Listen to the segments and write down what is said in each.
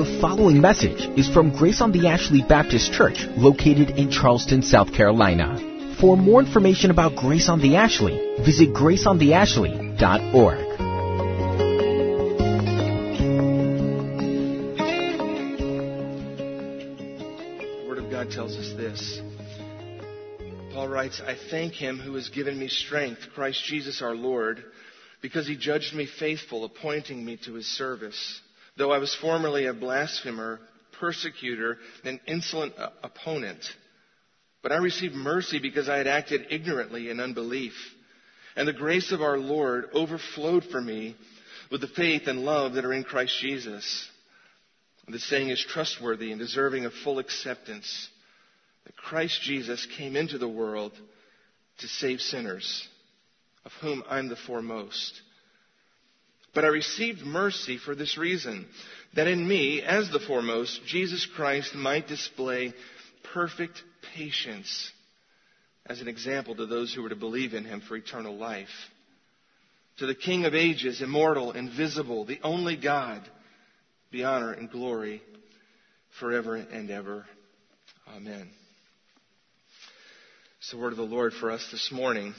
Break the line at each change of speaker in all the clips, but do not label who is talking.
The following message is from Grace on the Ashley Baptist Church, located in Charleston, South Carolina. For more information about Grace on the Ashley, visit graceontheashley.org.
The Word of God tells us this. Paul writes, I thank him who has given me strength, Christ Jesus our Lord, because he judged me faithful, appointing me to his service. Though I was formerly a blasphemer, persecutor, and insolent opponent, but I received mercy because I had acted ignorantly in unbelief. And the grace of our Lord overflowed for me with the faith and love that are in Christ Jesus. The saying is trustworthy and deserving of full acceptance that Christ Jesus came into the world to save sinners, of whom I'm the foremost. But I received mercy for this reason, that in me, as the foremost, Jesus Christ might display perfect patience as an example to those who were to believe in him for eternal life. To the King of ages, immortal, invisible, the only God, be honor and glory forever and ever. Amen. It's the word of the Lord for us this morning.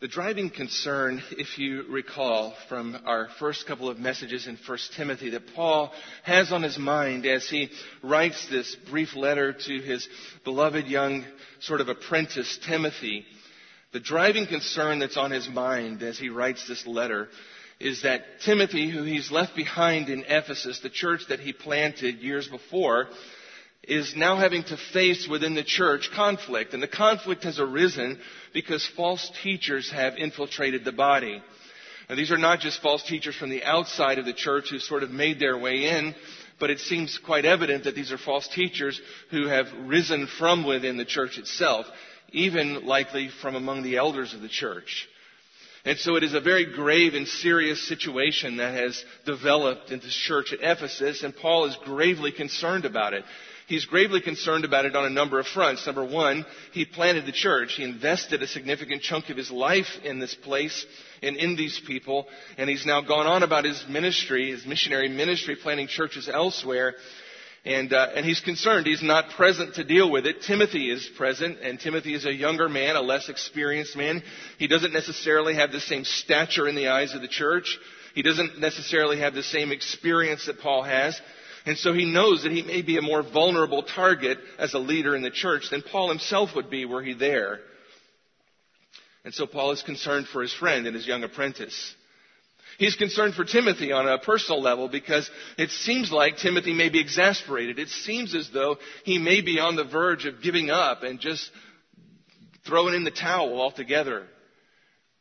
The driving concern, if you recall from our first couple of messages in 1 Timothy, that Paul has on his mind as he writes this brief letter to his beloved young sort of apprentice, Timothy, the driving concern that's on his mind as he writes this letter is that Timothy, who he's left behind in Ephesus, the church that he planted years before, is now having to face within the church conflict. And the conflict has arisen because false teachers have infiltrated the body. Now, these are not just false teachers from the outside of the church who sort of made their way in, but it seems quite evident that these are false teachers who have risen from within the church itself, even likely from among the elders of the church. And so it is a very grave and serious situation that has developed in this church at Ephesus, and Paul is gravely concerned about it. He's gravely concerned about it on a number of fronts. Number one, he planted the church. He invested a significant chunk of his life in this place and in these people. And he's now gone on about his ministry, his missionary ministry, planting churches elsewhere. And, uh, and he's concerned. He's not present to deal with it. Timothy is present, and Timothy is a younger man, a less experienced man. He doesn't necessarily have the same stature in the eyes of the church. He doesn't necessarily have the same experience that Paul has. And so he knows that he may be a more vulnerable target as a leader in the church than Paul himself would be were he there. And so Paul is concerned for his friend and his young apprentice. He's concerned for Timothy on a personal level because it seems like Timothy may be exasperated. It seems as though he may be on the verge of giving up and just throwing in the towel altogether.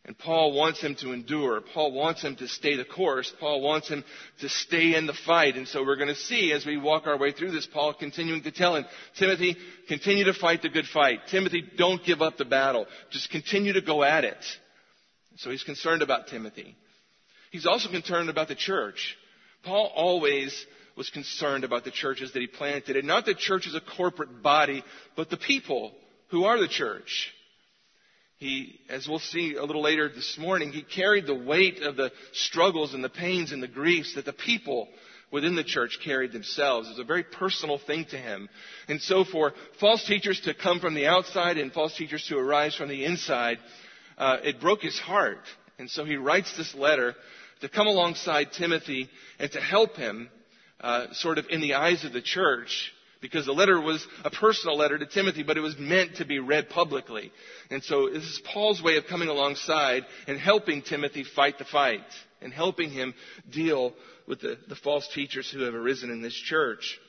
And Paul wants him to endure. Paul wants him to stay the course. Paul wants him to stay in the fight. And so we're going to see as we walk our way through this, Paul continuing to tell him, Timothy, continue to fight the good fight. Timothy, don't give up the battle. Just continue to go at it. So he's concerned about Timothy. He's also concerned about the church. Paul always was concerned about the churches that he planted. And not the church as a corporate body, but the people who are the church. He, as we'll see a little later this morning, he carried the weight of the struggles and the pains and the griefs that the people within the church carried themselves. It was a very personal thing to him. And so for false teachers to come from the outside and false teachers to arise from the inside, uh, it broke his heart. And so he writes this letter to come alongside Timothy and to help him uh, sort of in the eyes of the church because the letter was a personal letter to Timothy, but it was meant to be read publicly. And so this is Paul's way of coming alongside and helping Timothy fight the fight and helping him deal with the, the false teachers who have arisen in this church.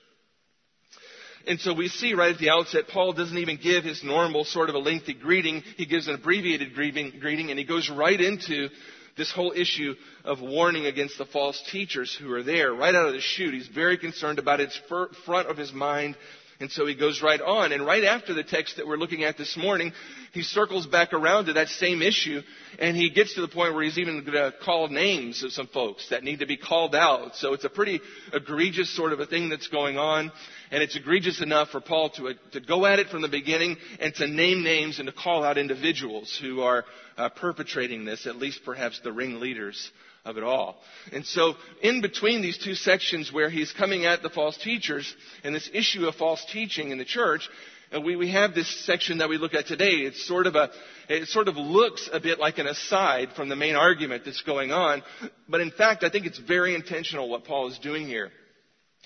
And so we see right at the outset, Paul doesn't even give his normal sort of a lengthy greeting. He gives an abbreviated greeting, and he goes right into this whole issue of warning against the false teachers who are there right out of the chute. He's very concerned about it. It's front of his mind. And so he goes right on. And right after the text that we're looking at this morning, he circles back around to that same issue and he gets to the point where he's even going to call names of some folks that need to be called out. So it's a pretty egregious sort of a thing that's going on. And it's egregious enough for Paul to, to go at it from the beginning and to name names and to call out individuals who are uh, perpetrating this, at least perhaps the ringleaders of it all. And so, in between these two sections where he's coming at the false teachers and this issue of false teaching in the church, we, we have this section that we look at today. It's sort of a, it sort of looks a bit like an aside from the main argument that's going on. But in fact, I think it's very intentional what Paul is doing here.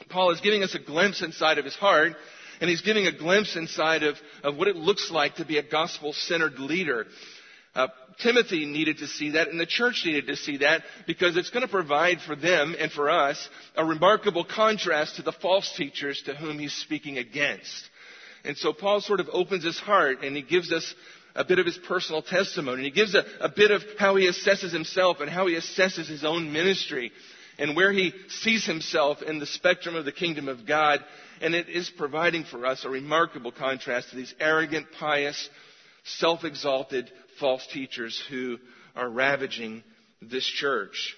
Paul is giving us a glimpse inside of his heart, and he's giving a glimpse inside of, of what it looks like to be a gospel-centered leader. Uh, Timothy needed to see that, and the church needed to see that, because it's going to provide for them and for us a remarkable contrast to the false teachers to whom he's speaking against. And so Paul sort of opens his heart and he gives us a bit of his personal testimony. He gives a, a bit of how he assesses himself and how he assesses his own ministry and where he sees himself in the spectrum of the kingdom of God. And it is providing for us a remarkable contrast to these arrogant, pious, self-exalted false teachers who are ravaging this church.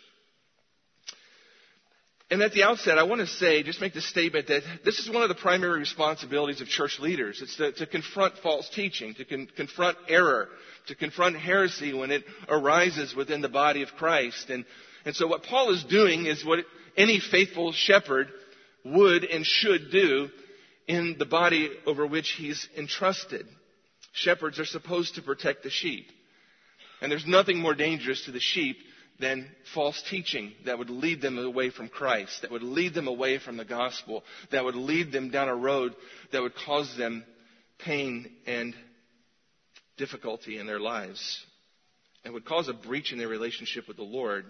And at the outset, I want to say, just make the statement that this is one of the primary responsibilities of church leaders. It's to, to confront false teaching, to con- confront error, to confront heresy when it arises within the body of Christ. And, and so what Paul is doing is what any faithful shepherd would and should do in the body over which he's entrusted. Shepherds are supposed to protect the sheep. And there's nothing more dangerous to the sheep than false teaching that would lead them away from Christ, that would lead them away from the gospel, that would lead them down a road that would cause them pain and difficulty in their lives and would cause a breach in their relationship with the Lord.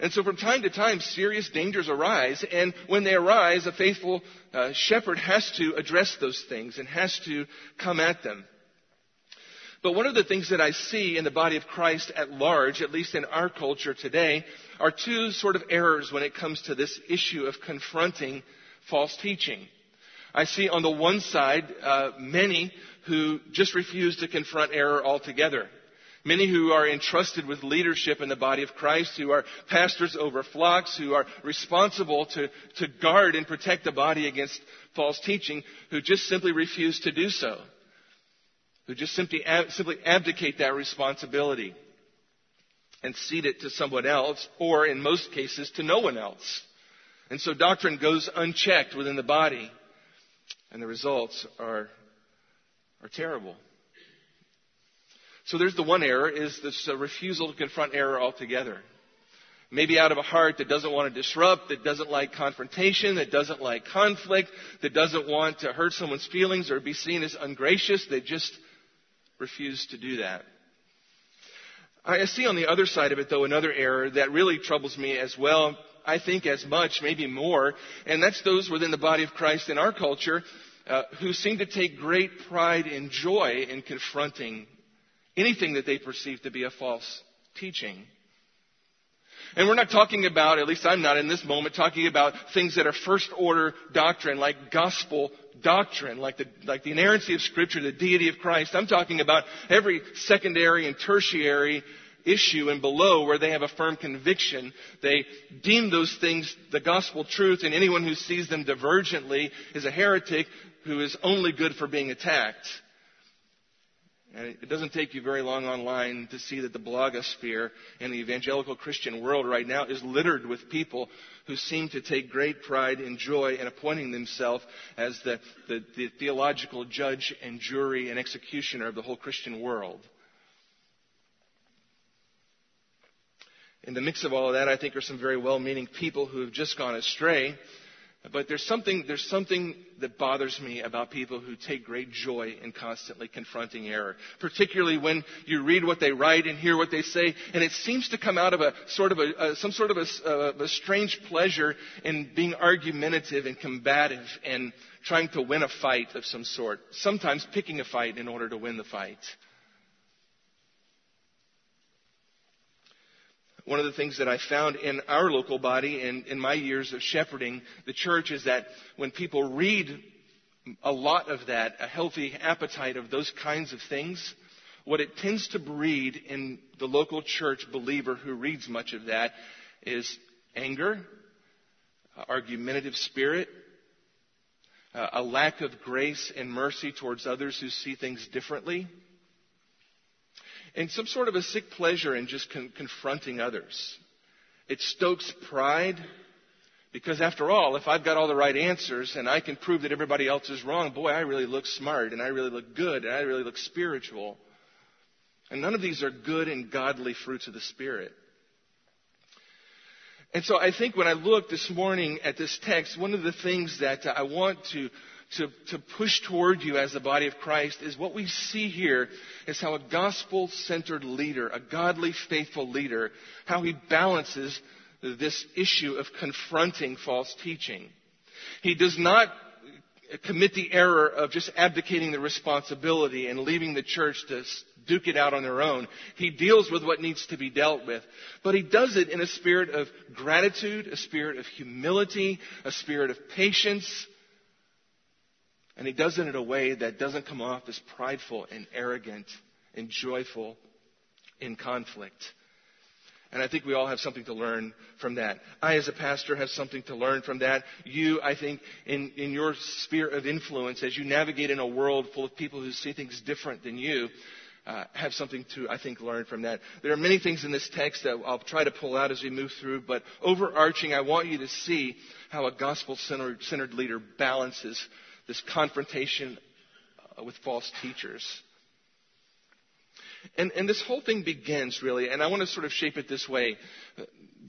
And so from time to time, serious dangers arise, and when they arise, a faithful uh, shepherd has to address those things and has to come at them. But one of the things that I see in the body of Christ at large, at least in our culture today, are two sort of errors when it comes to this issue of confronting false teaching. I see on the one side uh, many who just refuse to confront error altogether. Many who are entrusted with leadership in the body of Christ, who are pastors over flocks, who are responsible to, to guard and protect the body against false teaching, who just simply refuse to do so who just simply, simply abdicate that responsibility and cede it to someone else, or in most cases, to no one else. And so doctrine goes unchecked within the body, and the results are, are terrible. So there's the one error, is this uh, refusal to confront error altogether. Maybe out of a heart that doesn't want to disrupt, that doesn't like confrontation, that doesn't like conflict, that doesn't want to hurt someone's feelings or be seen as ungracious. They just refuse to do that. I see on the other side of it, though, another error that really troubles me as well. I think as much, maybe more, and that's those within the body of Christ in our culture uh, who seem to take great pride and joy in confronting anything that they perceive to be a false teaching. And we're not talking about, at least I'm not in this moment, talking about things that are first order doctrine, like gospel doctrine, like the, like the inerrancy of Scripture, the deity of Christ. I'm talking about every secondary and tertiary issue and below where they have a firm conviction. They deem those things the gospel truth, and anyone who sees them divergently is a heretic who is only good for being attacked. And it doesn't take you very long online to see that the blogosphere and the evangelical Christian world right now is littered with people who seem to take great pride and joy in appointing themselves as the, the, the theological judge and jury and executioner of the whole Christian world. In the mix of all of that, I think are some very well-meaning people who have just gone astray but there's something, there's something that bothers me about people who take great joy in constantly confronting error. Particularly when you read what they write and hear what they say, and it seems to come out of a sort of a, a some sort of a, a, uh, a strange pleasure in being argumentative and combative and trying to win a fight of some sort. Sometimes picking a fight in order to win the fight. One of the things that I found in our local body and in my years of shepherding the church is that when people read a lot of that, a healthy appetite of those kinds of things, what it tends to breed in the local church believer who reads much of that is anger, argumentative spirit, uh, a lack of grace and mercy towards others who see things differently, and some sort of a sick pleasure in just con- confronting others. It stokes pride because after all, if I've got all the right answers and I can prove that everybody else is wrong, boy, I really look smart and I really look good and I really look spiritual. And none of these are good and godly fruits of the Spirit. And so I think when I look this morning at this text, one of the things that uh, I want to, to, to push toward you as the body of Christ is what we see here is how a gospel centered leader, a godly, faithful leader, how he balances this issue of confronting false teaching. He does not commit the error of just abdicating the responsibility and leaving the church to duke it out on their own. He deals with what needs to be dealt with. But he does it in a spirit of gratitude, a spirit of humility, a spirit of patience. And he does it in a way that doesn't come off as prideful and arrogant and joyful in conflict. And I think we all have something to learn from that. I, as a pastor, have something to learn from that. You, I think, in, in your sphere of influence, as you navigate in a world full of people who see things different than you, uh, have something to, I think, learn from that. There are many things in this text that I'll try to pull out as we move through, but overarching, I want you to see how a gospel centered leader balances this confrontation uh, with false teachers. And, and this whole thing begins really, and I want to sort of shape it this way.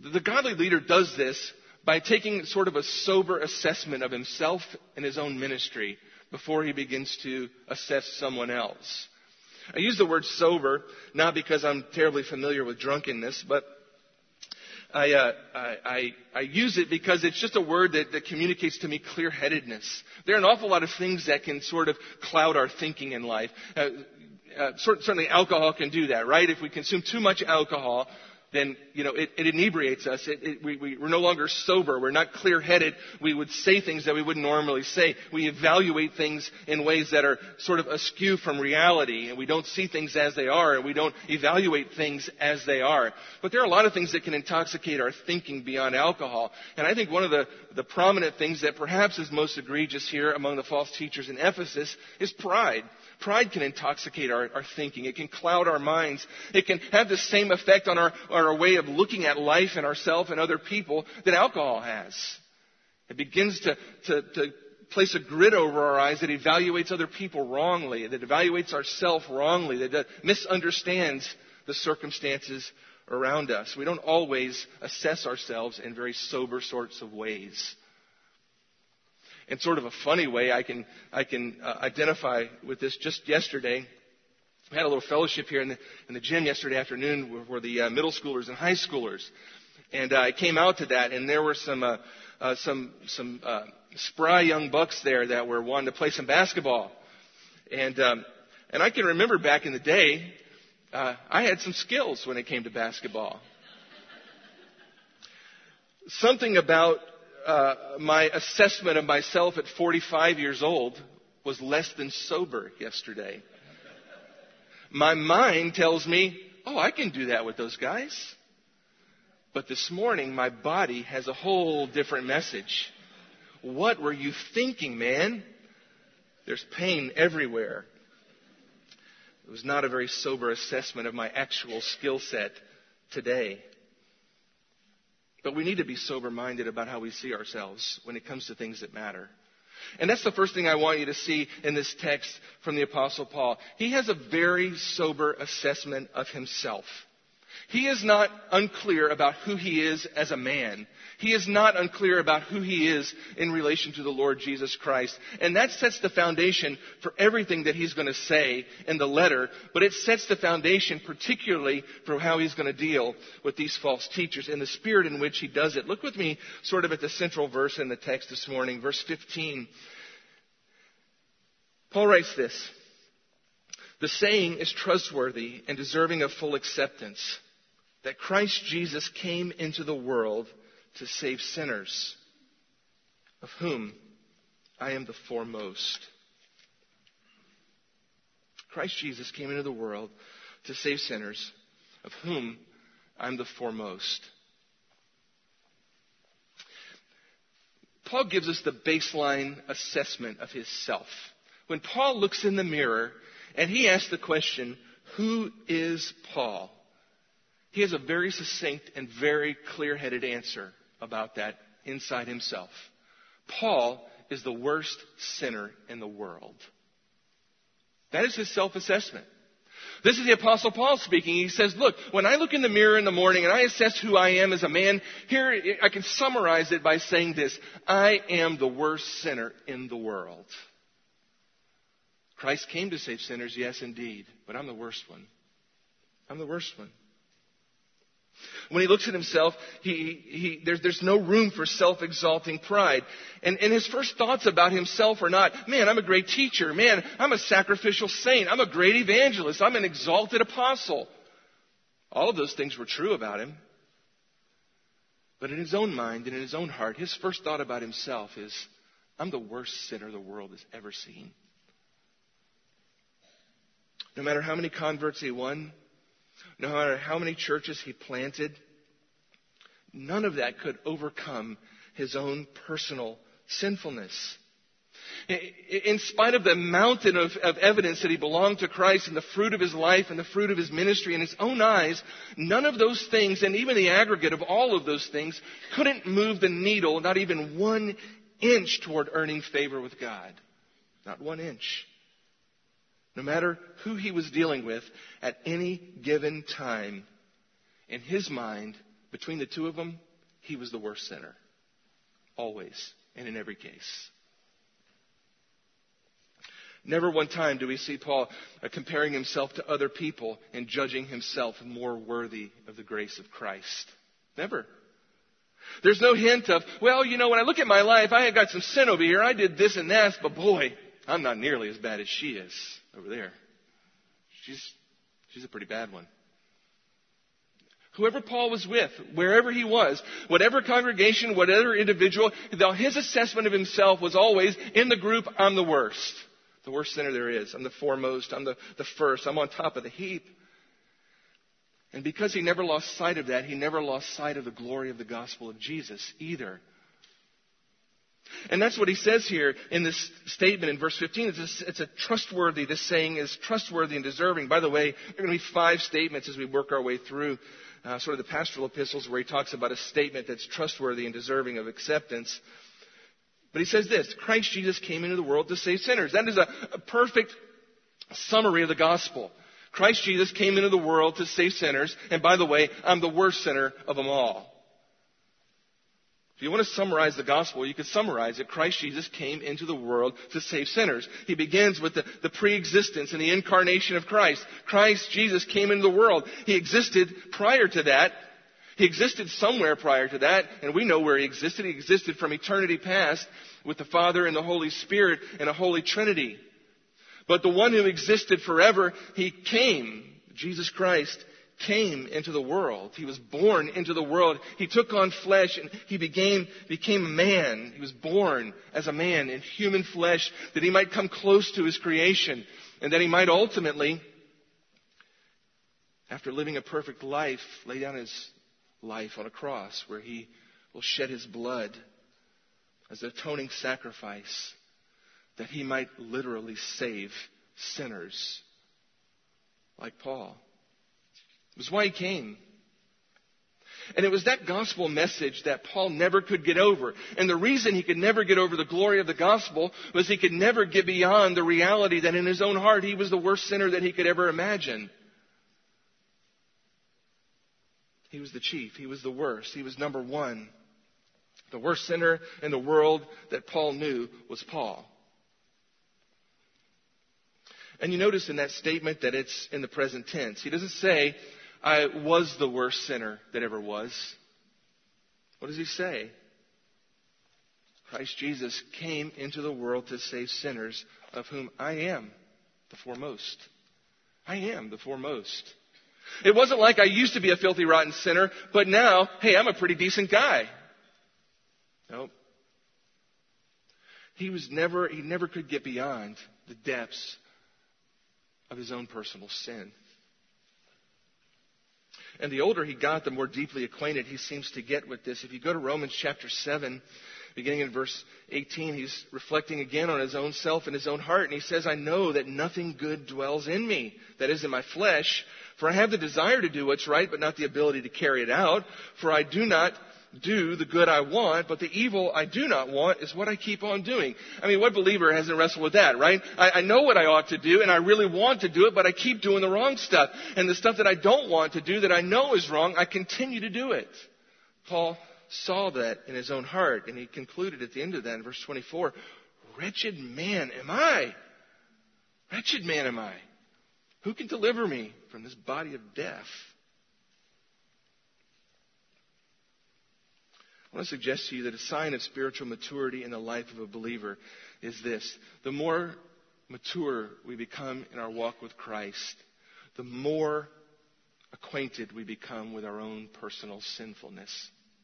The godly leader does this by taking sort of a sober assessment of himself and his own ministry before he begins to assess someone else. I use the word sober not because I'm terribly familiar with drunkenness, but I, uh, I, I, use it because it's just a word that, that communicates to me clear-headedness. There are an awful lot of things that can sort of cloud our thinking in life. Uh, uh, certainly alcohol can do that, right? If we consume too much alcohol, then you know it, it inebriates us. It, it, we, we, we're no longer sober. We're not clear-headed. We would say things that we wouldn't normally say. We evaluate things in ways that are sort of askew from reality, and we don't see things as they are, and we don't evaluate things as they are. But there are a lot of things that can intoxicate our thinking beyond alcohol. And I think one of the, the prominent things that perhaps is most egregious here among the false teachers in Ephesus is pride. Pride can intoxicate our, our, thinking. It can cloud our minds. It can have the same effect on our, our way of looking at life and ourselves and other people that alcohol has. It begins to, to, to place a grid over our eyes that evaluates other people wrongly, that evaluates ourselves wrongly, that misunderstands the circumstances around us. We don't always assess ourselves in very sober sorts of ways in sort of a funny way, I can, I can uh, identify with this just yesterday. We had a little fellowship here in the, in the gym yesterday afternoon for the uh, middle schoolers and high schoolers. And uh, I came out to that, and there were some, uh, uh, some, some uh, spry young bucks there that were wanting to play some basketball. And, um, and I can remember back in the day, uh, I had some skills when it came to basketball. Something about uh, my assessment of myself at 45 years old was less than sober yesterday. My mind tells me, oh, I can do that with those guys. But this morning, my body has a whole different message. What were you thinking, man? There's pain everywhere. It was not a very sober assessment of my actual skill set today. But we need to be sober minded about how we see ourselves when it comes to things that matter. And that's the first thing I want you to see in this text from the Apostle Paul. He has a very sober assessment of himself. He is not unclear about who he is as a man. He is not unclear about who he is in relation to the Lord Jesus Christ. And that sets the foundation for everything that he's going to say in the letter, but it sets the foundation particularly for how he's going to deal with these false teachers and the spirit in which he does it. Look with me sort of at the central verse in the text this morning, verse 15. Paul writes this. The saying is trustworthy and deserving of full acceptance that Christ Jesus came into the world to save sinners, of whom I am the foremost. Christ Jesus came into the world to save sinners, of whom I'm the foremost. Paul gives us the baseline assessment of his self. When Paul looks in the mirror and he asks the question, Who is Paul? He has a very succinct and very clear headed answer about that inside himself. Paul is the worst sinner in the world. That is his self assessment. This is the apostle Paul speaking. He says, look, when I look in the mirror in the morning and I assess who I am as a man, here I can summarize it by saying this. I am the worst sinner in the world. Christ came to save sinners, yes indeed, but I'm the worst one. I'm the worst one. When he looks at himself, he, he, there's, there's no room for self-exalting pride. And, and his first thoughts about himself are not, man, I'm a great teacher. Man, I'm a sacrificial saint. I'm a great evangelist. I'm an exalted apostle. All of those things were true about him. But in his own mind and in his own heart, his first thought about himself is, I'm the worst sinner the world has ever seen. No matter how many converts he won, no matter how many churches he planted, none of that could overcome his own personal sinfulness. In spite of the mountain of, of, evidence that he belonged to Christ and the fruit of his life and the fruit of his ministry in his own eyes, none of those things, and even the aggregate of all of those things, couldn't move the needle, not even one inch toward earning favor with God. Not one inch. No matter who he was dealing with at any given time, in his mind, between the two of them, he was the worst sinner. Always and in every case. Never one time do we see Paul uh, comparing himself to other people and judging himself more worthy of the grace of Christ. Never. There's no hint of, well, you know, when I look at my life, I have got some sin over here. I did this and that, but boy, I'm not nearly as bad as she is over there. She's, she's a pretty bad one. Whoever Paul was with, wherever he was, whatever congregation, whatever individual, though his assessment of himself was always, in the group, I'm the worst. The worst sinner there is. I'm the foremost. I'm the, the first. I'm on top of the heap. And because he never lost sight of that, he never lost sight of the glory of the gospel of Jesus either. And that's what he says here in this statement in verse 15. It's a, it's a, trustworthy, this saying is trustworthy and deserving. By the way, there are going to be five statements as we work our way through uh, sort of the pastoral epistles where he talks about a statement that's trustworthy and deserving of acceptance. But he says this Christ Jesus came into the world to save sinners. That is a, a perfect summary of the gospel. Christ Jesus came into the world to save sinners. And by the way, I'm the worst sinner of them all. If you want to summarize the gospel, you could summarize it. Christ Jesus came into the world to save sinners. He begins with the, the pre-existence and the incarnation of Christ. Christ Jesus came into the world. He existed prior to that. He existed somewhere prior to that, and we know where he existed. He existed from eternity past with the Father and the Holy Spirit and a Holy Trinity. But the one who existed forever, he came, Jesus Christ, came into the world. He was born into the world. He took on flesh and he became, became a man. He was born as a man in human flesh that he might come close to his creation and that he might ultimately, after living a perfect life, lay down his life on a cross where he will shed his blood as an atoning sacrifice that he might literally save sinners like Paul. It was why he came. And it was that gospel message that Paul never could get over. And the reason he could never get over the glory of the gospel was he could never get beyond the reality that in his own heart he was the worst sinner that he could ever imagine. He was the chief. He was the worst. He was number one. The worst sinner in the world that Paul knew was Paul. And you notice in that statement that it's in the present tense. He doesn't say, I was the worst sinner that ever was. What does he say? Christ Jesus came into the world to save sinners, of whom I am the foremost. I am the foremost. It wasn't like I used to be a filthy, rotten sinner, but now, hey, I'm a pretty decent guy. Nope. He was never, he never could get beyond the depths of his own personal sin. And the older he got, the more deeply acquainted he seems to get with this. If you go to Romans chapter 7, beginning in verse 18, he's reflecting again on his own self and his own heart. And he says, I know that nothing good dwells in me, that is in my flesh. For I have the desire to do what's right, but not the ability to carry it out. For I do not do the good I want, but the evil I do not want is what I keep on doing. I mean, what believer hasn't wrestled with that, right? I, I, know what I ought to do and I really want to do it, but I keep doing the wrong stuff. And the stuff that I don't want to do that I know is wrong, I continue to do it. Paul saw that in his own heart and he concluded at the end of that in verse 24, wretched man am I. Wretched man am I. Who can deliver me from this body of death? I want to suggest to you that a sign of spiritual maturity in the life of a believer is this. The more mature we become in our walk with Christ, the more acquainted we become with our own personal sinfulness,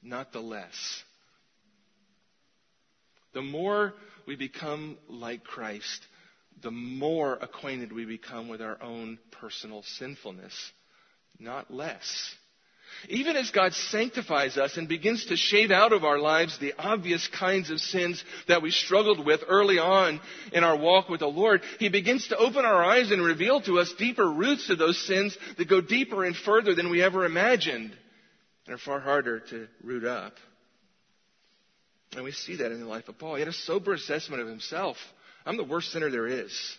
not the less. The more we become like Christ, the more acquainted we become with our own personal sinfulness, not less. Even as God sanctifies us and begins to shade out of our lives the obvious kinds of sins that we struggled with early on in our walk with the Lord, He begins to open our eyes and reveal to us deeper roots to those sins that go deeper and further than we ever imagined and are far harder to root up. And we see that in the life of Paul. He had a sober assessment of himself. I'm the worst sinner there is.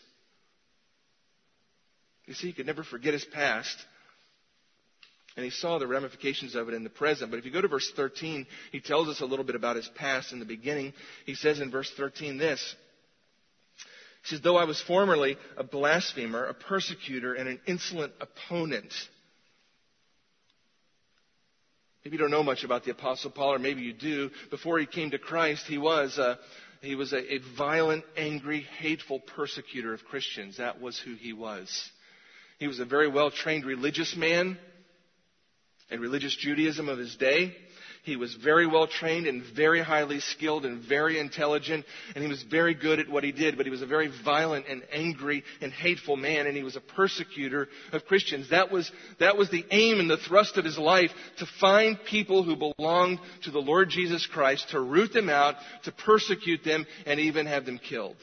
You see, he could never forget his past and he saw the ramifications of it in the present. But if you go to verse 13, he tells us a little bit about his past in the beginning. He says in verse 13 this. He says, Though I was formerly a blasphemer, a persecutor, and an insolent opponent. Maybe you don't know much about the Apostle Paul, or maybe you do. Before he came to Christ, he was a, he was a, a violent, angry, hateful persecutor of Christians. That was who he was. He was a very well trained religious man and religious Judaism of his day. He was very well trained and very highly skilled and very intelligent, and he was very good at what he did, but he was a very violent and angry and hateful man, and he was a persecutor of Christians. That was, that was the aim and the thrust of his life, to find people who belonged to the Lord Jesus Christ, to root them out, to persecute them, and even have them killed.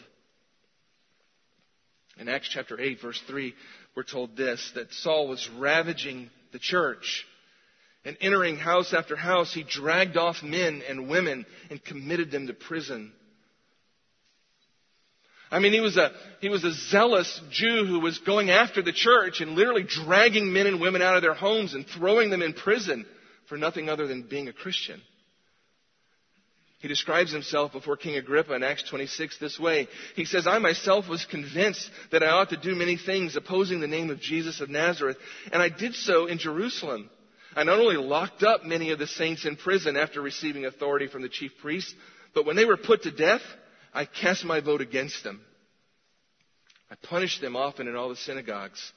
In Acts chapter 8, verse 3, we're told this, that Saul was ravaging the church and entering house after house, he dragged off men and women and committed them to prison. I mean, he was a, he was a zealous Jew who was going after the church and literally dragging men and women out of their homes and throwing them in prison for nothing other than being a Christian. He describes himself before King Agrippa in Acts 26 this way. He says, I myself was convinced that I ought to do many things opposing the name of Jesus of Nazareth, and I did so in Jerusalem. I not only locked up many of the saints in prison after receiving authority from the chief priests, but when they were put to death, I cast my vote against them. I punished them often in all the synagogues.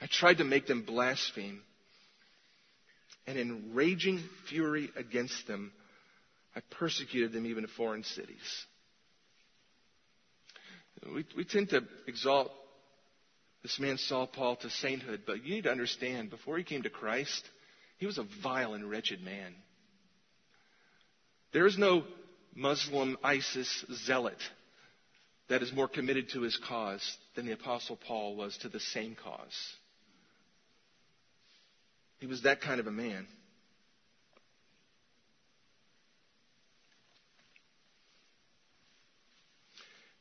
I tried to make them blaspheme. And in raging fury against them, I persecuted them even in foreign cities. We, we tend to exalt this man Saul Paul to sainthood, but you need to understand, before he came to Christ, he was a vile and wretched man. There is no Muslim ISIS zealot that is more committed to his cause than the Apostle Paul was to the same cause. He was that kind of a man.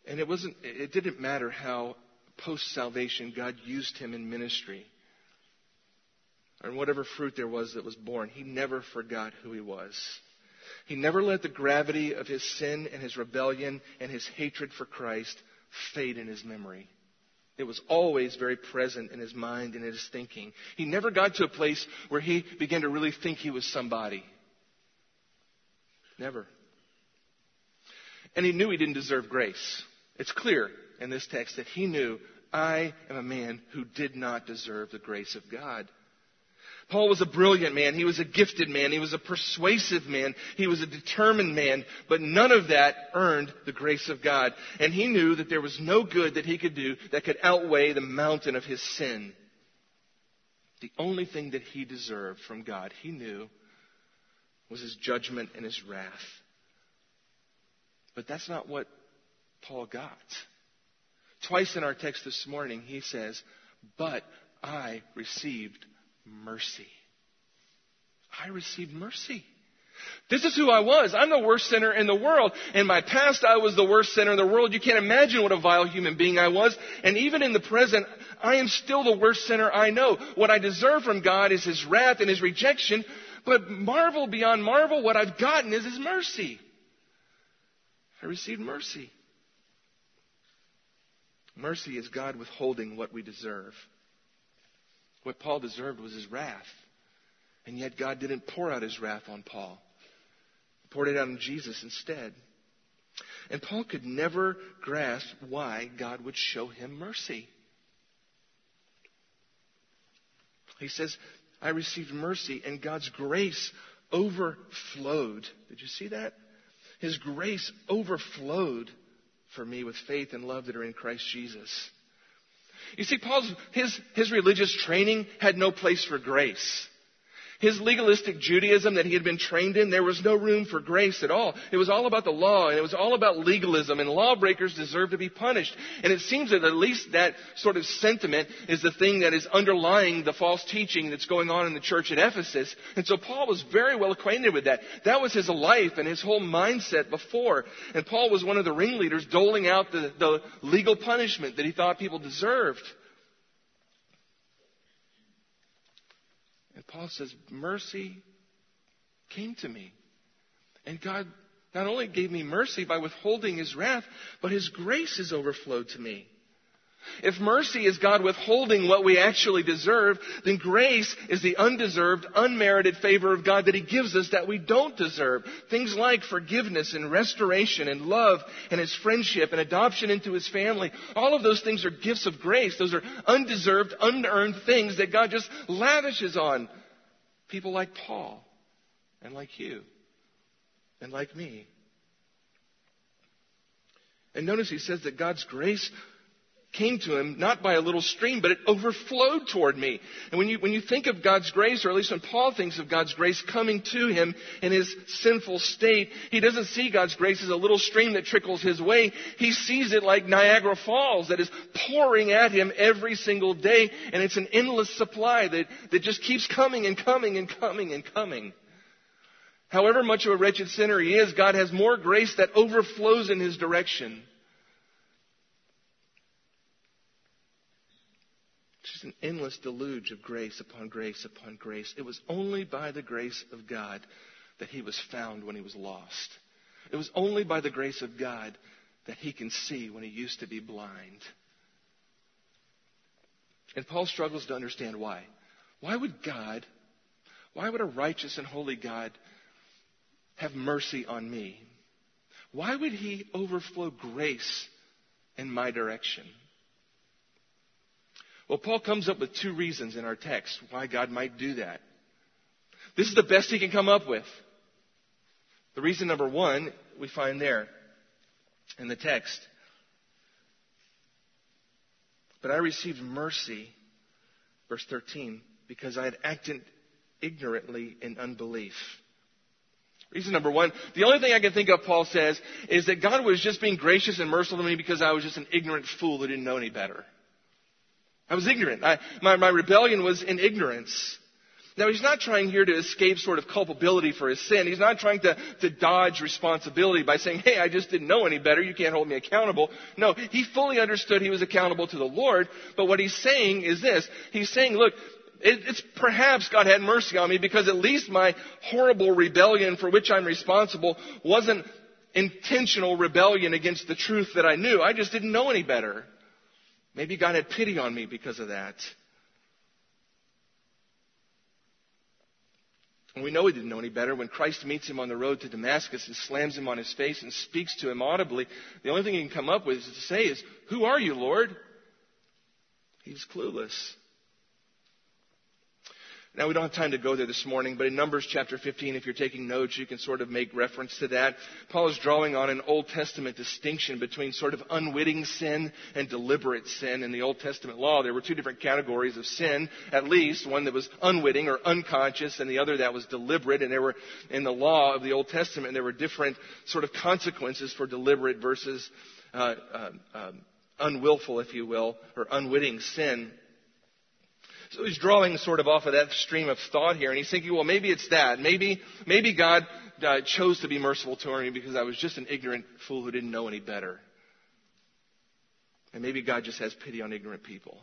And it wasn't, it didn't matter how post salvation God used him in ministry and whatever fruit there was that was born, he never forgot who he was. He never let the gravity of his sin and his rebellion and his hatred for Christ fade in his memory. It was always very present in his mind and in his thinking. He never got to a place where he began to really think he was somebody. Never. And he knew he didn't deserve grace. It's clear in this text that he knew, I am a man who did not deserve the grace of God. Paul was a brilliant man. He was a gifted man. He was a persuasive man. He was a determined man. But none of that earned the grace of God. And he knew that there was no good that he could do that could outweigh the mountain of his sin. The only thing that he deserved from God, he knew, was his judgment and his wrath. But that's not what Paul got. Twice in our text this morning, he says, But I received mercy. I received mercy. This is who I was. I'm the worst sinner in the world. In my past, I was the worst sinner in the world. You can't imagine what a vile human being I was. And even in the present, I am still the worst sinner I know. What I deserve from God is His wrath and His rejection. But marvel beyond marvel, what I've gotten is His mercy. I received mercy. Mercy is God withholding what we deserve. What Paul deserved was his wrath. And yet God didn't pour out his wrath on Paul. He poured it out on Jesus instead. And Paul could never grasp why God would show him mercy. He says, I received mercy and God's grace overflowed. Did you see that? His grace overflowed for me with faith and love that are in Christ Jesus. You see, Paul's, his, his religious training had no place for grace. His legalistic Judaism that he had been trained in, there was no room for grace at all. It was all about the law and it was all about legalism and lawbreakers deserve to be punished. And it seems that at least that sort of sentiment is the thing that is underlying the false teaching that's going on in the church at Ephesus. And so Paul was very well acquainted with that. That was his life and his whole mindset before. And Paul was one of the ringleaders doling out the, the legal punishment that he thought people deserved. And Paul says, Mercy came to me. And God not only gave me mercy by withholding his wrath, but his grace has overflowed to me. If mercy is God withholding what we actually deserve, then grace is the undeserved, unmerited favor of God that He gives us that we don't deserve. Things like forgiveness and restoration and love and His friendship and adoption into His family. All of those things are gifts of grace. Those are undeserved, unearned things that God just lavishes on people like Paul and like you and like me. And notice he says that God's grace came to him not by a little stream, but it overflowed toward me. And when you, when you think of God's grace, or at least when Paul thinks of God's grace coming to him in his sinful state, he doesn't see God's grace as a little stream that trickles his way. He sees it like Niagara Falls that is pouring at him every single day, and it's an endless supply that, that just keeps coming and coming and coming and coming. However much of a wretched sinner he is, God has more grace that overflows in his direction. Just an endless deluge of grace upon grace upon grace. It was only by the grace of God that he was found when he was lost. It was only by the grace of God that he can see when he used to be blind. And Paul struggles to understand why. Why would God, why would a righteous and holy God have mercy on me? Why would he overflow grace in my direction? Well, Paul comes up with two reasons in our text why God might do that. This is the best he can come up with. The reason number one we find there in the text. But I received mercy, verse 13, because I had acted ignorantly in unbelief. Reason number one, the only thing I can think of, Paul says, is that God was just being gracious and merciful to me because I was just an ignorant fool who didn't know any better. I was ignorant. I, my, my rebellion was in ignorance. Now, he's not trying here to escape sort of culpability for his sin. He's not trying to, to dodge responsibility by saying, hey, I just didn't know any better. You can't hold me accountable. No, he fully understood he was accountable to the Lord. But what he's saying is this. He's saying, look, it, it's perhaps God had mercy on me because at least my horrible rebellion for which I'm responsible wasn't intentional rebellion against the truth that I knew. I just didn't know any better. Maybe God had pity on me because of that. And we know he didn't know any better. When Christ meets him on the road to Damascus and slams him on his face and speaks to him audibly, the only thing he can come up with to say is, Who are you, Lord? He's clueless. Now, we don't have time to go there this morning, but in Numbers chapter 15, if you're taking notes, you can sort of make reference to that. Paul is drawing on an Old Testament distinction between sort of unwitting sin and deliberate sin. In the Old Testament law, there were two different categories of sin, at least. One that was unwitting or unconscious, and the other that was deliberate. And there were, in the law of the Old Testament, there were different sort of consequences for deliberate versus uh, uh, um, unwillful, if you will, or unwitting sin. So he's drawing sort of off of that stream of thought here, and he's thinking, well, maybe it's that. Maybe, maybe God uh, chose to be merciful to me because I was just an ignorant fool who didn't know any better. And maybe God just has pity on ignorant people.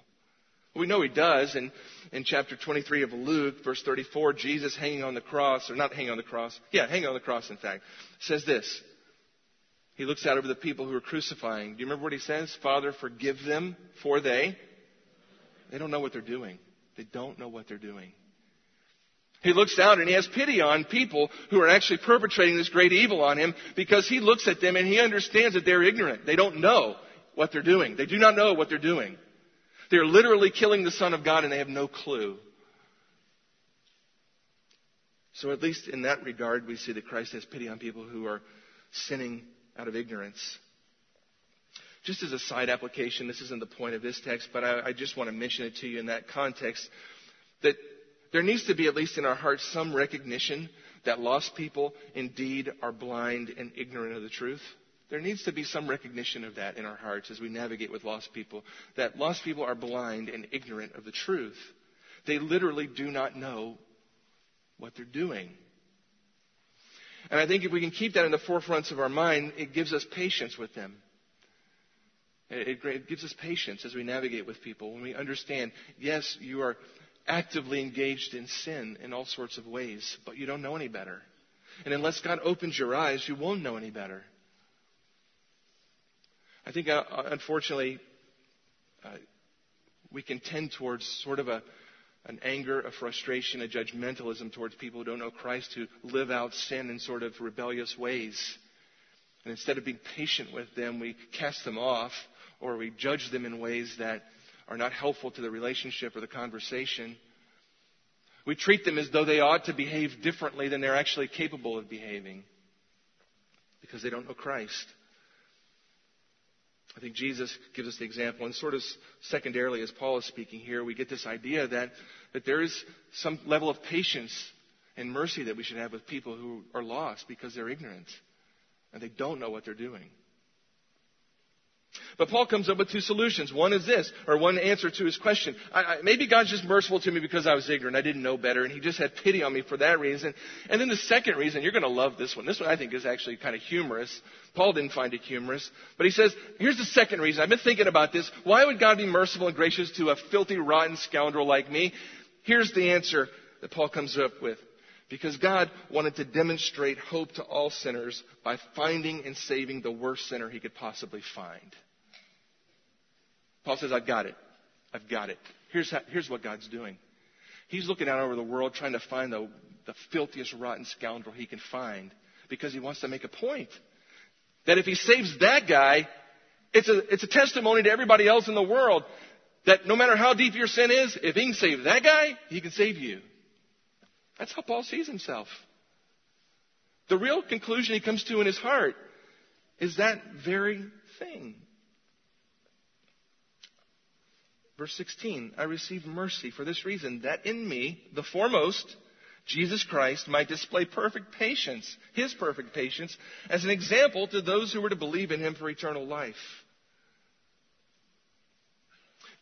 We know he does. In, in chapter 23 of Luke, verse 34, Jesus hanging on the cross, or not hanging on the cross, yeah, hanging on the cross, in fact, says this. He looks out over the people who are crucifying. Do you remember what he says? Father, forgive them, for they, they don't know what they're doing. They don't know what they're doing. He looks down and he has pity on people who are actually perpetrating this great evil on him because he looks at them and he understands that they're ignorant. They don't know what they're doing. They do not know what they're doing. They're literally killing the Son of God and they have no clue. So, at least in that regard, we see that Christ has pity on people who are sinning out of ignorance. Just as a side application, this isn't the point of this text, but I, I just want to mention it to you in that context that there needs to be, at least in our hearts, some recognition that lost people indeed are blind and ignorant of the truth. There needs to be some recognition of that in our hearts as we navigate with lost people, that lost people are blind and ignorant of the truth. They literally do not know what they're doing. And I think if we can keep that in the forefronts of our mind, it gives us patience with them. It, it gives us patience as we navigate with people when we understand, yes, you are actively engaged in sin in all sorts of ways, but you don't know any better. And unless God opens your eyes, you won't know any better. I think, uh, uh unfortunately, uh, we can tend towards sort of a, an anger, a frustration, a judgmentalism towards people who don't know Christ, who live out sin in sort of rebellious ways. And instead of being patient with them, we cast them off or we judge them in ways that are not helpful to the relationship or the conversation. We treat them as though they ought to behave differently than they're actually capable of behaving because they don't know Christ. I think Jesus gives us the example, and sort of secondarily, as Paul is speaking here, we get this idea that, that there is some level of patience and mercy that we should have with people who are lost because they're ignorant and they don't know what they're doing. But Paul comes up with two solutions. One is this, or one answer to his question. I, I, maybe God's just merciful to me because I was ignorant. I didn't know better, and he just had pity on me for that reason. And then the second reason, you're going to love this one. This one I think is actually kind of humorous. Paul didn't find it humorous. But he says, here's the second reason. I've been thinking about this. Why would God be merciful and gracious to a filthy, rotten scoundrel like me? Here's the answer that Paul comes up with. Because God wanted to demonstrate hope to all sinners by finding and saving the worst sinner he could possibly find. Paul says, I've got it. I've got it. Here's, how, here's what God's doing. He's looking out over the world trying to find the, the filthiest, rotten scoundrel he can find because he wants to make a point. That if he saves that guy, it's a, it's a testimony to everybody else in the world that no matter how deep your sin is, if he can save that guy, he can save you. That's how Paul sees himself. The real conclusion he comes to in his heart is that very thing. Verse 16, I received mercy for this reason, that in me, the foremost, Jesus Christ might display perfect patience, his perfect patience, as an example to those who were to believe in him for eternal life.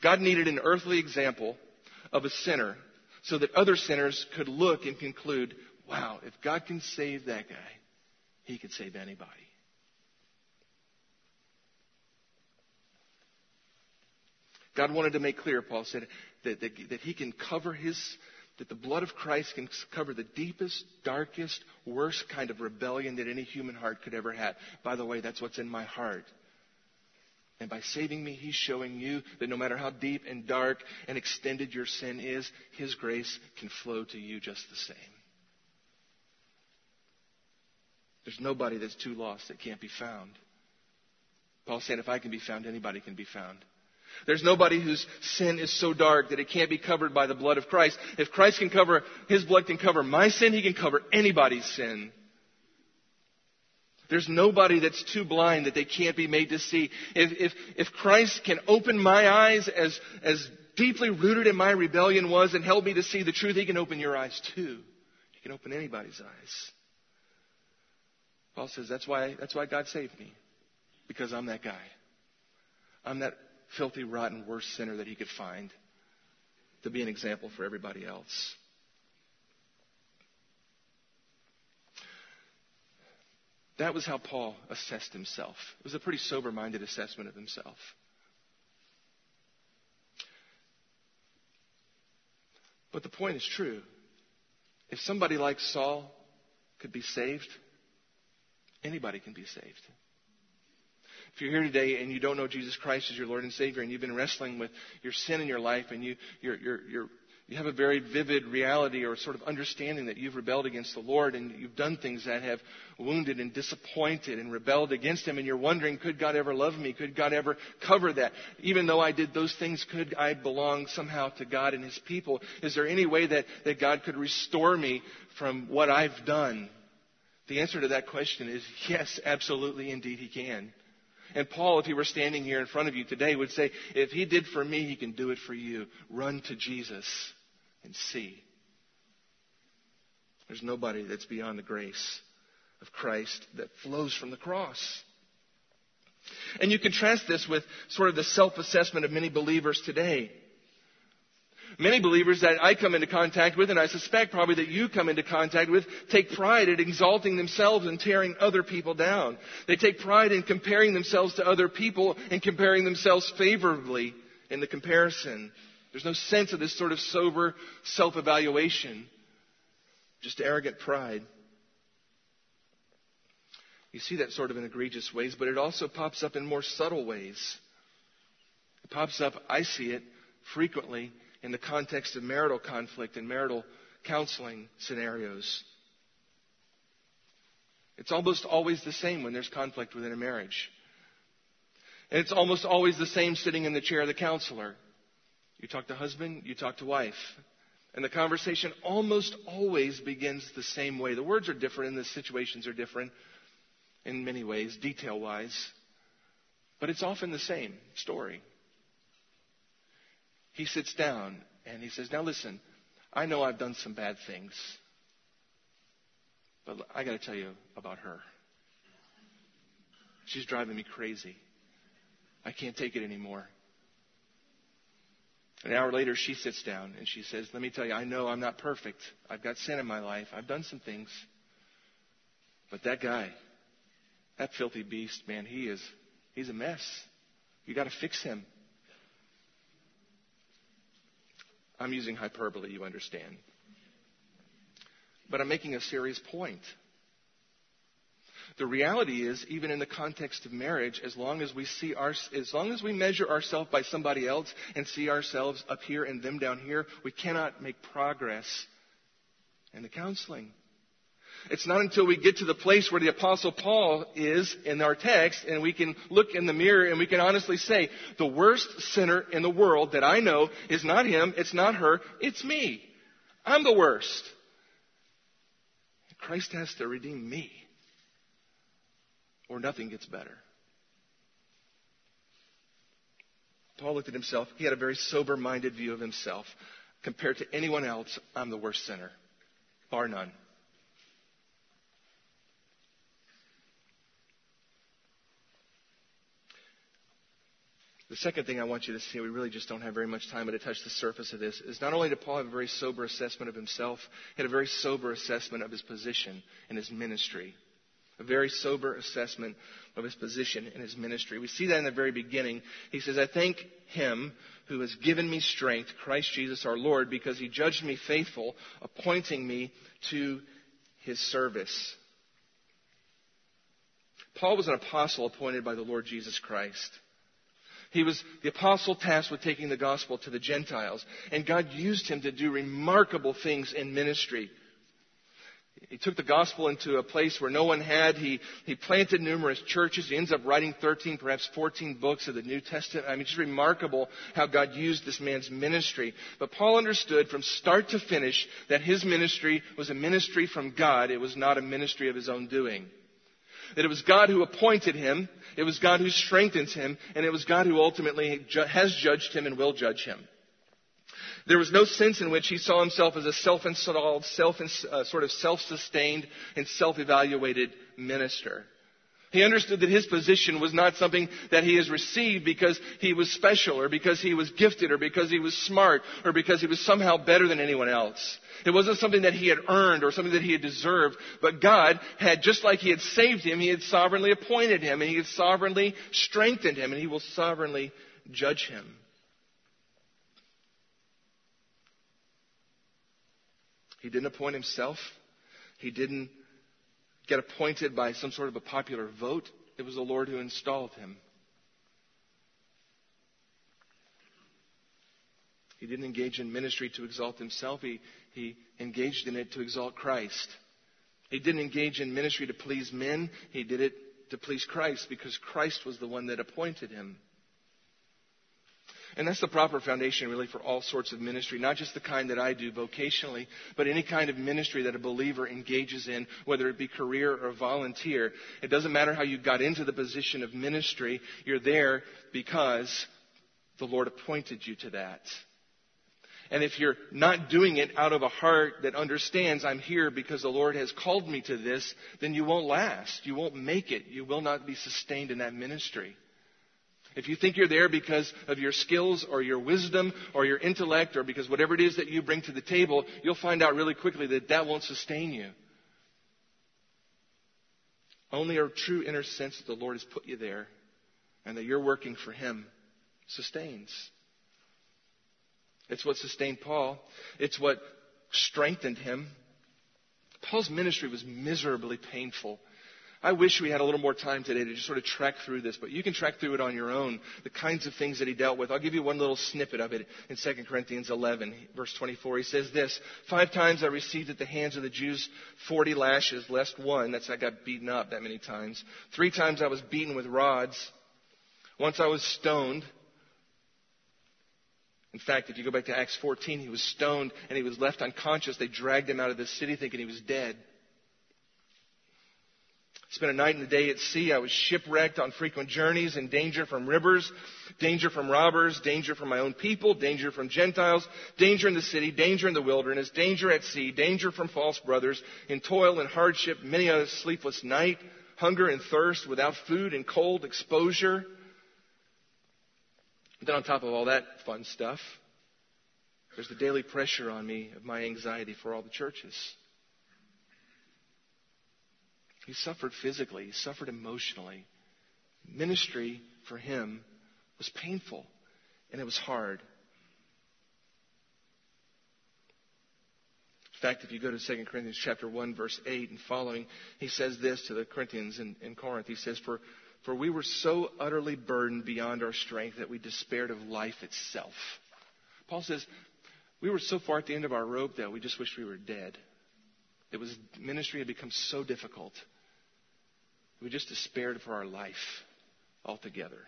God needed an earthly example of a sinner so that other sinners could look and conclude, wow, if God can save that guy, he can save anybody. God wanted to make clear, Paul said, that, that, that he can cover his, that the blood of Christ can cover the deepest, darkest, worst kind of rebellion that any human heart could ever have. By the way, that's what's in my heart. And by saving me, He's showing you that no matter how deep and dark and extended your sin is, His grace can flow to you just the same. There's nobody that's too lost that can't be found. Paul said, if I can be found, anybody can be found. There's nobody whose sin is so dark that it can't be covered by the blood of Christ. If Christ can cover, His blood can cover my sin, He can cover anybody's sin. There's nobody that's too blind that they can't be made to see. If, if, if Christ can open my eyes as, as deeply rooted in my rebellion was and help me to see the truth, He can open your eyes too. He can open anybody's eyes. Paul says that's why, that's why God saved me. Because I'm that guy. I'm that filthy, rotten, worst sinner that he could find to be an example for everybody else. That was how Paul assessed himself. It was a pretty sober minded assessment of himself. But the point is true. If somebody like Saul could be saved, anybody can be saved. If you're here today and you don't know Jesus Christ as your Lord and Savior and you've been wrestling with your sin in your life and you, you're, you're, you're, you have a very vivid reality or sort of understanding that you've rebelled against the Lord and you've done things that have wounded and disappointed and rebelled against Him and you're wondering, could God ever love me? Could God ever cover that? Even though I did those things, could I belong somehow to God and His people? Is there any way that, that God could restore me from what I've done? The answer to that question is yes, absolutely, indeed, He can. And Paul, if he were standing here in front of you today, would say, if he did for me, he can do it for you. Run to Jesus and see. There's nobody that's beyond the grace of Christ that flows from the cross. And you contrast this with sort of the self assessment of many believers today. Many believers that I come into contact with, and I suspect probably that you come into contact with, take pride in exalting themselves and tearing other people down. They take pride in comparing themselves to other people and comparing themselves favorably in the comparison. There's no sense of this sort of sober self evaluation, just arrogant pride. You see that sort of in egregious ways, but it also pops up in more subtle ways. It pops up, I see it frequently in the context of marital conflict and marital counseling scenarios. It's almost always the same when there's conflict within a marriage. And it's almost always the same sitting in the chair of the counselor. You talk to husband, you talk to wife. And the conversation almost always begins the same way. The words are different and the situations are different in many ways, detail wise. But it's often the same story he sits down and he says, Now listen, I know I've done some bad things, but I got to tell you about her. She's driving me crazy. I can't take it anymore. An hour later, she sits down and she says, Let me tell you, I know I'm not perfect. I've got sin in my life. I've done some things. But that guy, that filthy beast, man, he is, he's a mess. You got to fix him. I'm using hyperbole, you understand. But I'm making a serious point. The reality is, even in the context of marriage, as long as we see our, as long as we measure ourselves by somebody else and see ourselves up here and them down here, we cannot make progress in the counseling. It's not until we get to the place where the apostle Paul is in our text and we can look in the mirror and we can honestly say, the worst sinner in the world that I know is not him, it's not her, it's me. I'm the worst. Christ has to redeem me or nothing gets better. Paul looked at himself. He had a very sober minded view of himself. Compared to anyone else, I'm the worst sinner, bar none. The second thing I want you to see, we really just don't have very much time but to touch the surface of this, is not only did Paul have a very sober assessment of himself, he had a very sober assessment of his position in his ministry. A very sober assessment of his position in his ministry. We see that in the very beginning. He says, I thank him who has given me strength, Christ Jesus our Lord, because he judged me faithful, appointing me to his service. Paul was an apostle appointed by the Lord Jesus Christ. He was the apostle tasked with taking the gospel to the Gentiles. And God used him to do remarkable things in ministry. He took the gospel into a place where no one had. He, he planted numerous churches. He ends up writing 13, perhaps 14 books of the New Testament. I mean, it's remarkable how God used this man's ministry. But Paul understood from start to finish that his ministry was a ministry from God. It was not a ministry of his own doing. That it was God who appointed him, it was God who strengthens him, and it was God who ultimately has judged him and will judge him. There was no sense in which he saw himself as a self-installed, self, uh, sort of self-sustained and self-evaluated minister. He understood that his position was not something that he has received because he was special or because he was gifted or because he was smart or because he was somehow better than anyone else. It wasn't something that he had earned or something that he had deserved, but God had, just like he had saved him, he had sovereignly appointed him and he had sovereignly strengthened him and he will sovereignly judge him. He didn't appoint himself. He didn't get appointed by some sort of a popular vote. It was the Lord who installed him. He didn't engage in ministry to exalt himself. He, he engaged in it to exalt Christ. He didn't engage in ministry to please men. He did it to please Christ because Christ was the one that appointed him. And that's the proper foundation, really, for all sorts of ministry, not just the kind that I do vocationally, but any kind of ministry that a believer engages in, whether it be career or volunteer. It doesn't matter how you got into the position of ministry, you're there because the Lord appointed you to that. And if you're not doing it out of a heart that understands I'm here because the Lord has called me to this, then you won't last. You won't make it. You will not be sustained in that ministry. If you think you're there because of your skills or your wisdom or your intellect or because whatever it is that you bring to the table, you'll find out really quickly that that won't sustain you. Only a true inner sense that the Lord has put you there and that you're working for Him sustains. It's what sustained Paul. It's what strengthened him. Paul's ministry was miserably painful. I wish we had a little more time today to just sort of track through this, but you can track through it on your own, the kinds of things that he dealt with. I'll give you one little snippet of it in 2 Corinthians 11, verse 24. He says this, Five times I received at the hands of the Jews 40 lashes, lest one, that's I got beaten up that many times. Three times I was beaten with rods. Once I was stoned. In fact, if you go back to Acts 14, he was stoned and he was left unconscious. They dragged him out of the city thinking he was dead. Spent a night and a day at sea. I was shipwrecked on frequent journeys in danger from rivers, danger from robbers, danger from my own people, danger from Gentiles, danger in the city, danger in the wilderness, danger at sea, danger from false brothers, in toil and hardship, many a sleepless night, hunger and thirst, without food and cold, exposure. Then on top of all that fun stuff, there's the daily pressure on me of my anxiety for all the churches. He suffered physically, he suffered emotionally. Ministry for him was painful and it was hard. In fact, if you go to 2 Corinthians chapter 1, verse 8 and following, he says this to the Corinthians in, in Corinth. He says, for, for we were so utterly burdened beyond our strength that we despaired of life itself. Paul says, we were so far at the end of our rope that we just wished we were dead. It was ministry had become so difficult we just despaired for our life altogether.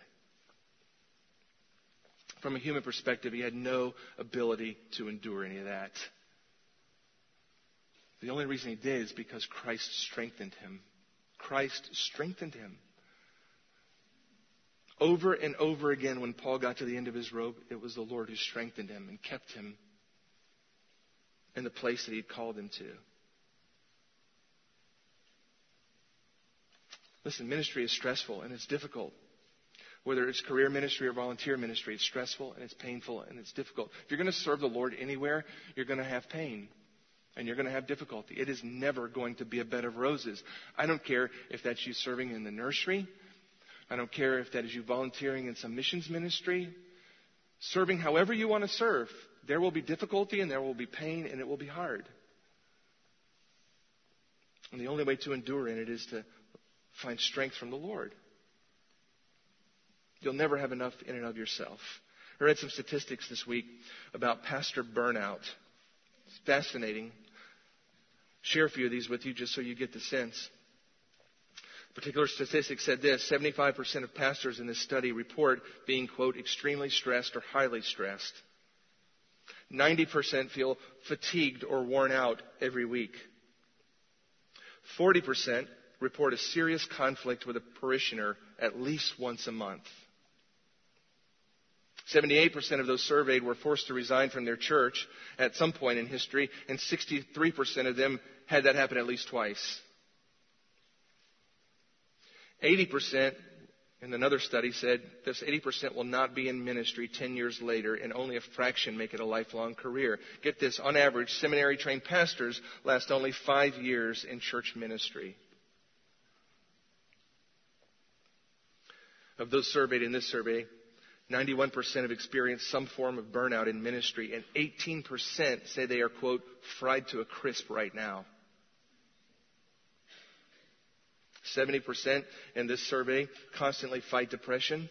From a human perspective, he had no ability to endure any of that. The only reason he did is because Christ strengthened him. Christ strengthened him. Over and over again, when Paul got to the end of his rope, it was the Lord who strengthened him and kept him in the place that he had called him to. Listen, ministry is stressful and it's difficult. Whether it's career ministry or volunteer ministry, it's stressful and it's painful and it's difficult. If you're going to serve the Lord anywhere, you're going to have pain and you're going to have difficulty. It is never going to be a bed of roses. I don't care if that's you serving in the nursery. I don't care if that is you volunteering in some missions ministry. Serving however you want to serve, there will be difficulty and there will be pain and it will be hard. And the only way to endure in it is to Find strength from the Lord. You'll never have enough in and of yourself. I read some statistics this week about pastor burnout. It's fascinating. share a few of these with you just so you get the sense. A particular statistic said this 75% of pastors in this study report being, quote, extremely stressed or highly stressed. 90% feel fatigued or worn out every week. 40% report a serious conflict with a parishioner at least once a month. 78% of those surveyed were forced to resign from their church at some point in history, and 63% of them had that happen at least twice. 80% and another study said this 80% will not be in ministry 10 years later, and only a fraction make it a lifelong career. Get this, on average, seminary trained pastors last only five years in church ministry. Of those surveyed in this survey, 91% have experienced some form of burnout in ministry, and 18% say they are, quote, fried to a crisp right now. 70% in this survey constantly fight depression.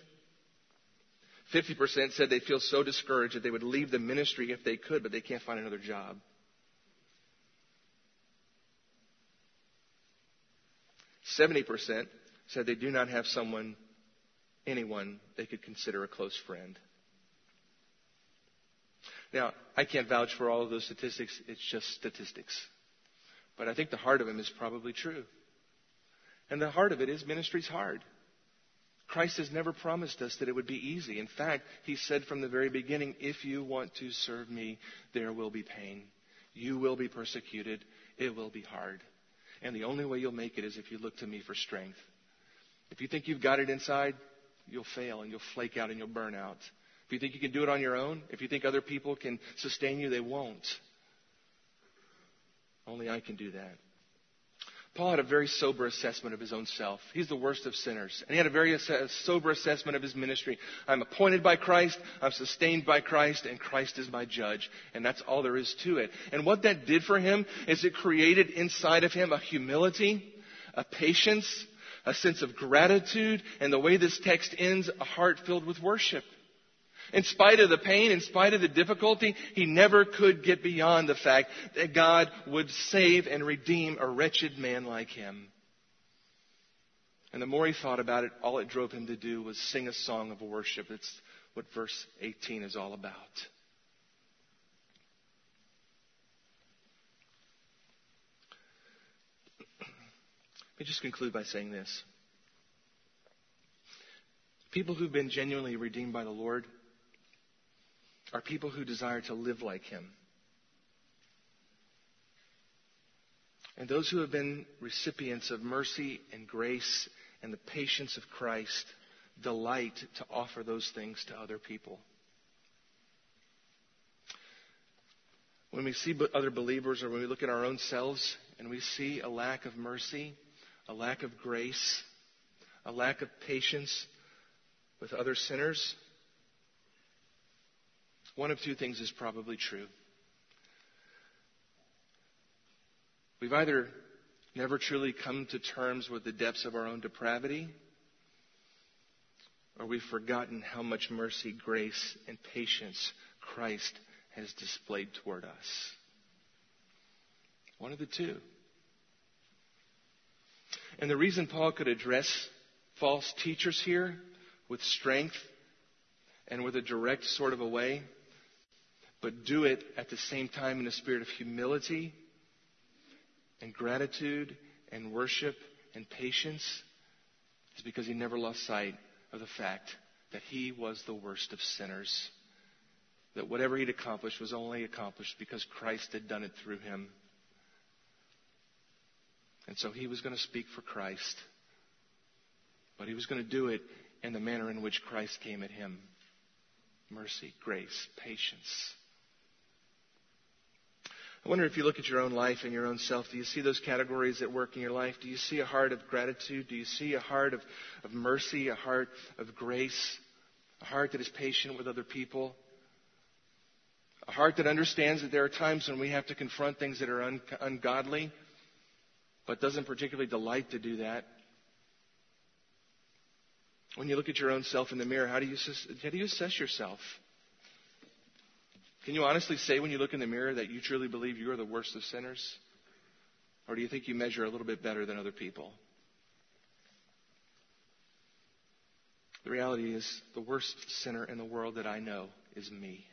50% said they feel so discouraged that they would leave the ministry if they could, but they can't find another job. Seventy percent said they do not have someone, anyone they could consider a close friend. Now, I can't vouch for all of those statistics. It's just statistics. But I think the heart of them is probably true. And the heart of it is ministry's hard. Christ has never promised us that it would be easy. In fact, he said from the very beginning, if you want to serve me, there will be pain. You will be persecuted. It will be hard. And the only way you'll make it is if you look to me for strength. If you think you've got it inside, you'll fail and you'll flake out and you'll burn out. If you think you can do it on your own, if you think other people can sustain you, they won't. Only I can do that. Paul had a very sober assessment of his own self. He's the worst of sinners. And he had a very ass- sober assessment of his ministry. I'm appointed by Christ, I'm sustained by Christ, and Christ is my judge. And that's all there is to it. And what that did for him is it created inside of him a humility, a patience, a sense of gratitude, and the way this text ends, a heart filled with worship. In spite of the pain, in spite of the difficulty, he never could get beyond the fact that God would save and redeem a wretched man like him. And the more he thought about it, all it drove him to do was sing a song of worship. That's what verse 18 is all about. Let me just conclude by saying this. People who've been genuinely redeemed by the Lord are people who desire to live like Him. And those who have been recipients of mercy and grace and the patience of Christ delight to offer those things to other people. When we see other believers or when we look at our own selves and we see a lack of mercy, a lack of grace, a lack of patience with other sinners, one of two things is probably true. We've either never truly come to terms with the depths of our own depravity, or we've forgotten how much mercy, grace, and patience Christ has displayed toward us. One of the two. And the reason Paul could address false teachers here with strength and with a direct sort of a way but do it at the same time in a spirit of humility and gratitude and worship and patience is because he never lost sight of the fact that he was the worst of sinners. That whatever he'd accomplished was only accomplished because Christ had done it through him. And so he was going to speak for Christ. But he was going to do it in the manner in which Christ came at him mercy, grace, patience. I wonder if you look at your own life and your own self, do you see those categories at work in your life? Do you see a heart of gratitude? Do you see a heart of, of mercy, a heart of grace, a heart that is patient with other people? A heart that understands that there are times when we have to confront things that are un- ungodly, but doesn't particularly delight to do that. When you look at your own self in the mirror, how do you, how do you assess yourself? Can you honestly say when you look in the mirror that you truly believe you are the worst of sinners? Or do you think you measure a little bit better than other people? The reality is, the worst sinner in the world that I know is me.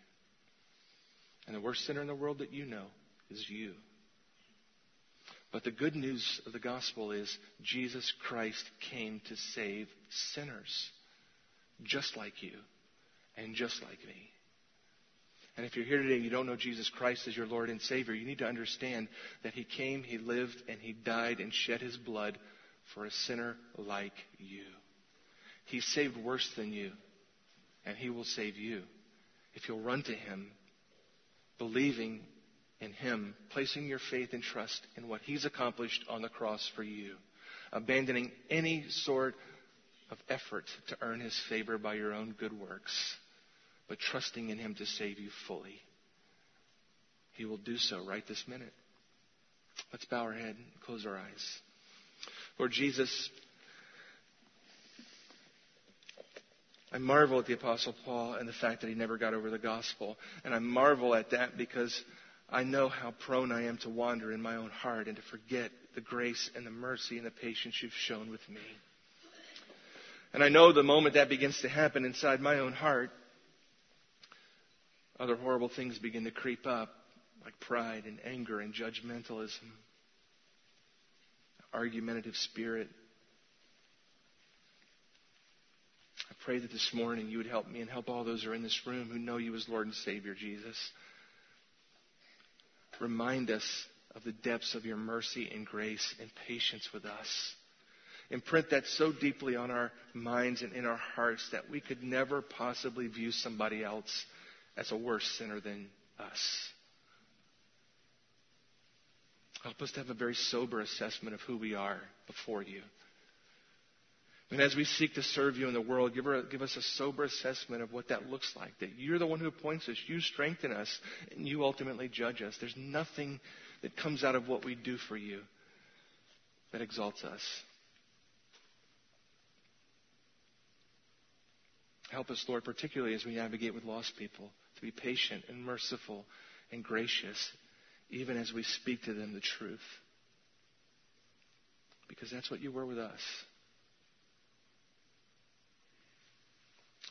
And the worst sinner in the world that you know is you. But the good news of the gospel is Jesus Christ came to save sinners, just like you and just like me. And if you're here today and you don't know Jesus Christ as your Lord and Savior, you need to understand that He came, He lived, and He died and shed His blood for a sinner like you. He saved worse than you, and He will save you if you'll run to Him, believing in Him, placing your faith and trust in what He's accomplished on the cross for you, abandoning any sort of effort to earn His favor by your own good works but trusting in Him to save you fully. He will do so right this minute. Let's bow our head and close our eyes. Lord Jesus, I marvel at the Apostle Paul and the fact that he never got over the gospel. And I marvel at that because I know how prone I am to wander in my own heart and to forget the grace and the mercy and the patience you've shown with me. And I know the moment that begins to happen inside my own heart, other horrible things begin to creep up, like pride and anger and judgmentalism, argumentative spirit. I pray that this morning you would help me and help all those who are in this room who know you as Lord and Savior, Jesus. Remind us of the depths of your mercy and grace and patience with us. Imprint that so deeply on our minds and in our hearts that we could never possibly view somebody else as a worse sinner than us. Help us to have a very sober assessment of who we are before you. And as we seek to serve you in the world, give, her, give, us a sober assessment of what that looks like. That you're the one who appoints us, you strengthen us, and you ultimately judge us. There's nothing that comes out of what we do for you that exalts us. Help us, Lord, particularly as we navigate with lost people to be patient and merciful and gracious, even as we speak to them the truth. Because that's what you were with us.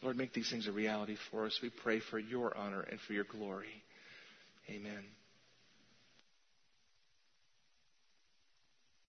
Lord, make these things a reality for us. We pray for your honor and for your glory. Amen.